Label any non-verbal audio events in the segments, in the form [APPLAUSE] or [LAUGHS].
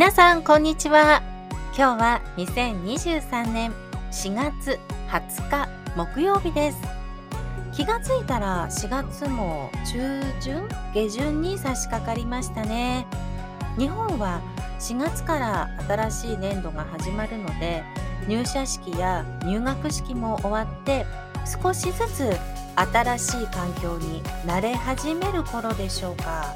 皆さんこんにちは。今日は2023年4月20日木曜日です。気がついたら4月も中旬下旬に差し掛かりましたね。日本は4月から新しい年度が始まるので入社式や入学式も終わって少しずつ新しい環境に慣れ始める頃でしょうか。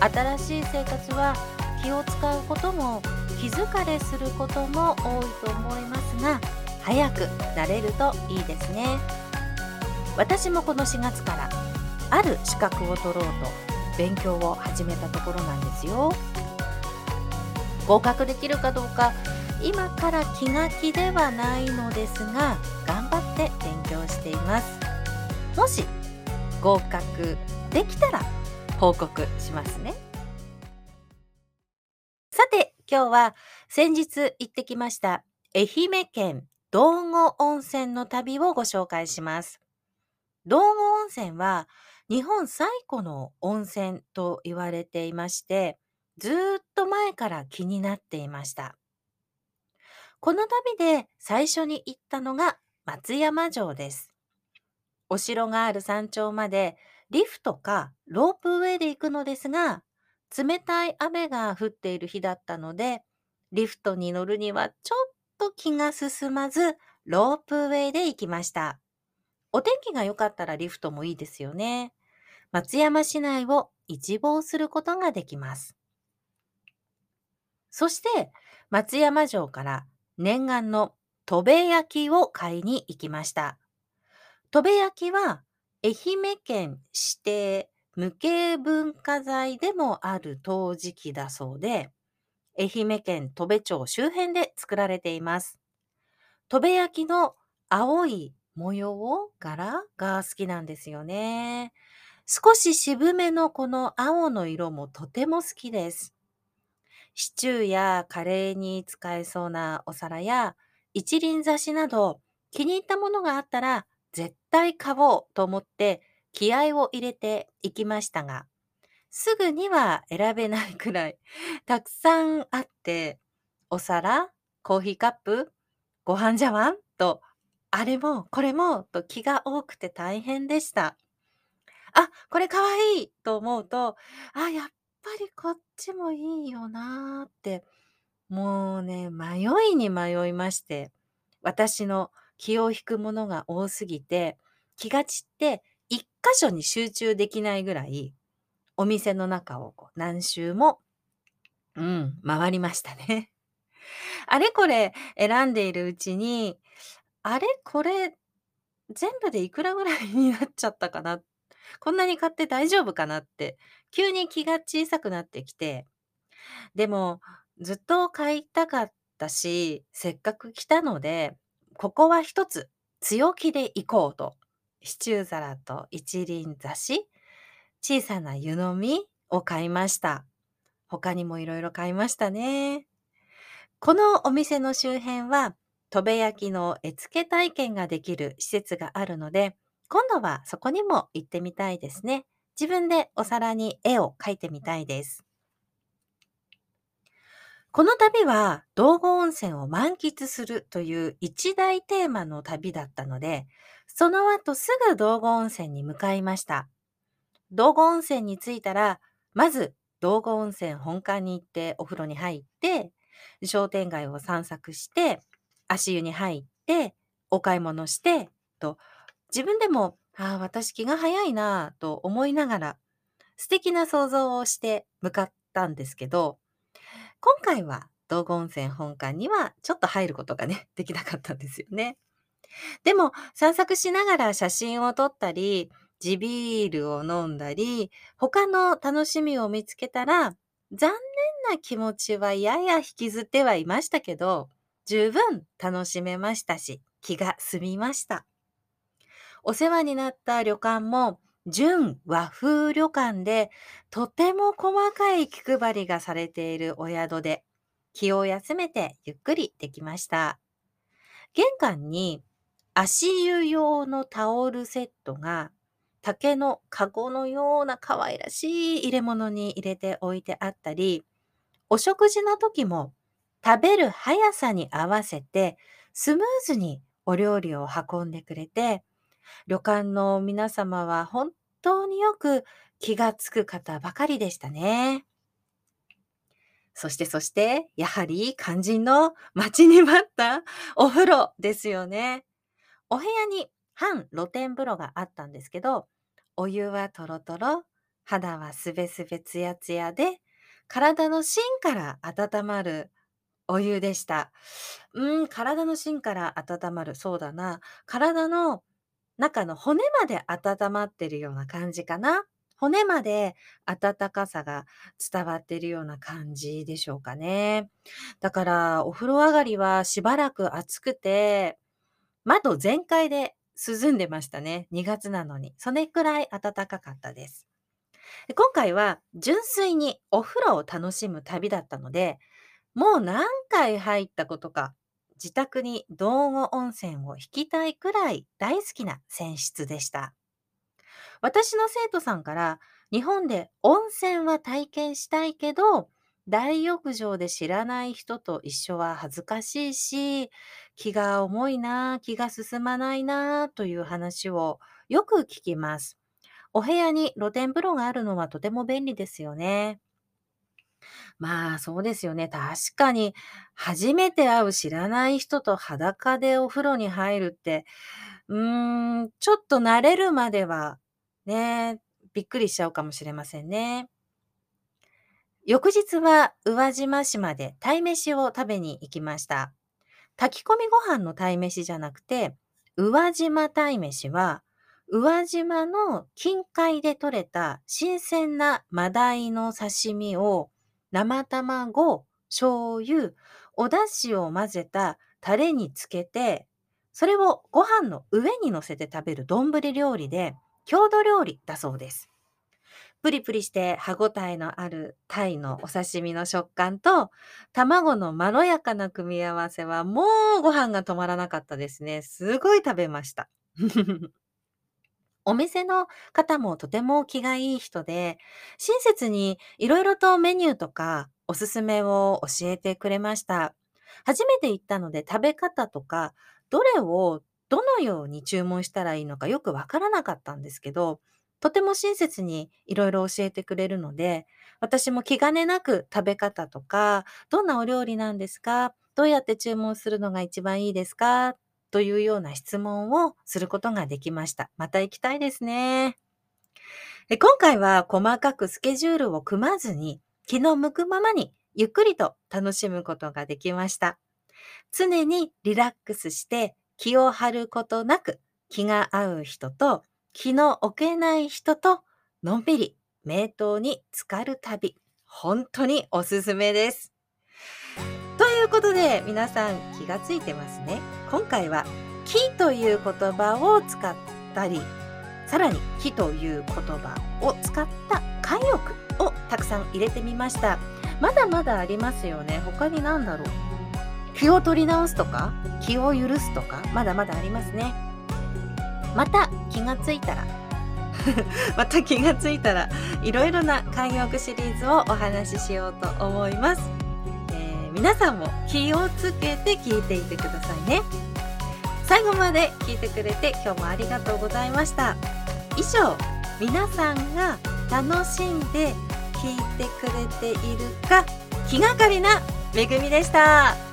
新しい生活は気を使うことも気疲れすることも多いと思いますが早く慣れるといいですね。私もこの4月からある資格を取ろうと勉強を始めたところなんですよ。合格できるかどうか今から気が気ではないのですが頑張って勉強しています。もし合格できたら報告しますね。今日は先日行ってきました愛媛県道後温泉の旅をご紹介します。道後温泉は日本最古の温泉と言われていましてずっと前から気になっていました。この旅で最初に行ったのが松山城です。お城がある山頂までリフトかロープウェイで行くのですが冷たい雨が降っている日だったのでリフトに乗るにはちょっと気が進まずロープウェイで行きました。お天気が良かったらリフトもいいですよね。松山市内を一望することができます。そして松山城から念願の戸部焼を買いに行きました。戸部焼は愛媛県指定無形文化財でもある陶磁器だそうで、愛媛県戸部町周辺で作られています。戸部焼の青い模様を柄が好きなんですよね。少し渋めのこの青の色もとても好きです。シチューやカレーに使えそうなお皿や一輪挿しなど気に入ったものがあったら絶対買おうと思って気合を入れていきましたが、すぐには選べないくらい [LAUGHS] たくさんあって、お皿、コーヒーカップ、ご飯茶碗と、あれもこれもと気が多くて大変でした。あ、これかわいいと思うと、あ、やっぱりこっちもいいよなーって、もうね、迷いに迷いまして、私の気を引くものが多すぎて、気が散って箇所に集中できないぐらい、お店の中をこう何周も、うん、回りましたね。[LAUGHS] あれこれ選んでいるうちに、あれこれ全部でいくらぐらいになっちゃったかな？こんなに買って大丈夫かなって、急に気が小さくなってきて、でもずっと買いたかったし、せっかく来たので、ここは一つ強気で行こうとシチュー皿と一輪挿し、小さな湯飲みを買いました。他にもいろいろ買いましたね。このお店の周辺は、戸部焼きの絵付け体験ができる施設があるので、今度はそこにも行ってみたいですね。自分でお皿に絵を描いてみたいです。この旅は道後温泉を満喫するという一大テーマの旅だったので、その後すぐ道後温泉に向かいました。道後温泉に着いたら、まず道後温泉本館に行ってお風呂に入って、商店街を散策して、足湯に入って、お買い物して、と、自分でも、ああ、私気が早いなぁと思いながら、素敵な想像をして向かったんですけど、今回は道後温泉本館にはちょっと入ることがね、できなかったんですよね。でも散策しながら写真を撮ったり、地ビールを飲んだり、他の楽しみを見つけたら、残念な気持ちはやや引きずってはいましたけど、十分楽しめましたし、気が済みました。お世話になった旅館も、純和風旅館で、とても細かい気配りがされているお宿で、気を休めてゆっくりできました。玄関に足湯用のタオルセットが竹のカゴのような可愛らしい入れ物に入れて置いてあったり、お食事の時も食べる速さに合わせてスムーズにお料理を運んでくれて、旅館の皆様は本当によく気がつく方ばかりでしたね。そしてそして、やはり肝心の待ちに待ったお風呂ですよね。お部屋に半露天風呂があったんですけど、お湯はトロトロ、肌はすべすべツヤツヤで、体の芯から温まるお湯でした。うん、体の芯から温まる。そうだな。体の中の骨まで温まってるような感じかな。骨まで温かさが伝わってるような感じでしょうかね。だから、お風呂上がりはしばらく暑くて、窓全開で涼んでましたね。2月なのに。それくらい暖かかったです。今回は純粋にお風呂を楽しむ旅だったので、もう何回入ったことか、自宅に道後温泉を引きたいくらい大好きな泉質でした。私の生徒さんから、日本で温泉は体験したいけど、大浴場で知らない人と一緒は恥ずかしいし、気が重いな、気が進まないな、という話をよく聞きます。お部屋に露天風呂があるのはとても便利ですよね。まあ、そうですよね。確かに、初めて会う知らない人と裸でお風呂に入るって、うーん、ちょっと慣れるまではね、びっくりしちゃうかもしれませんね。翌日は宇和島市まで鯛めしを食べに行きました。炊き込みご飯の鯛めしじゃなくて、宇和島鯛めしは、宇和島の近海で採れた新鮮なマダイの刺身を生卵、醤油、お出汁を混ぜたタレにつけて、それをご飯の上に乗せて食べる丼料理で、郷土料理だそうです。プリプリして歯ごたえのある鯛のお刺身の食感と卵のまろやかな組み合わせはもうご飯が止まらなかったですね。すごい食べました。[LAUGHS] お店の方もとても気がいい人で、親切にいろいろとメニューとかおすすめを教えてくれました。初めて行ったので食べ方とか、どれをどのように注文したらいいのかよくわからなかったんですけど、とても親切にいろいろ教えてくれるので、私も気兼ねなく食べ方とか、どんなお料理なんですかどうやって注文するのが一番いいですかというような質問をすることができました。また行きたいですね。で今回は細かくスケジュールを組まずに、気の向くままにゆっくりと楽しむことができました。常にリラックスして気を張ることなく気が合う人と気の置けない人とのんびり名刀に浸かる旅。本当におすすめです。ということで皆さん気がついてますね。今回は気という言葉を使ったり、さらに気という言葉を使った慣用句をたくさん入れてみました。まだまだありますよね。他に何だろう気を取り直すとか気を許すとかまだまだありますねまた気がついたら。[LAUGHS] また気がついたらいろいろな慣用句シリーズをお話ししようと思います、えー、皆さんも気をつけて聞いていてくださいね。最後まで聞いてくれて今日もありがとうございました。以上皆さんが楽しんで聞いてくれているか気がかりなめぐみでした。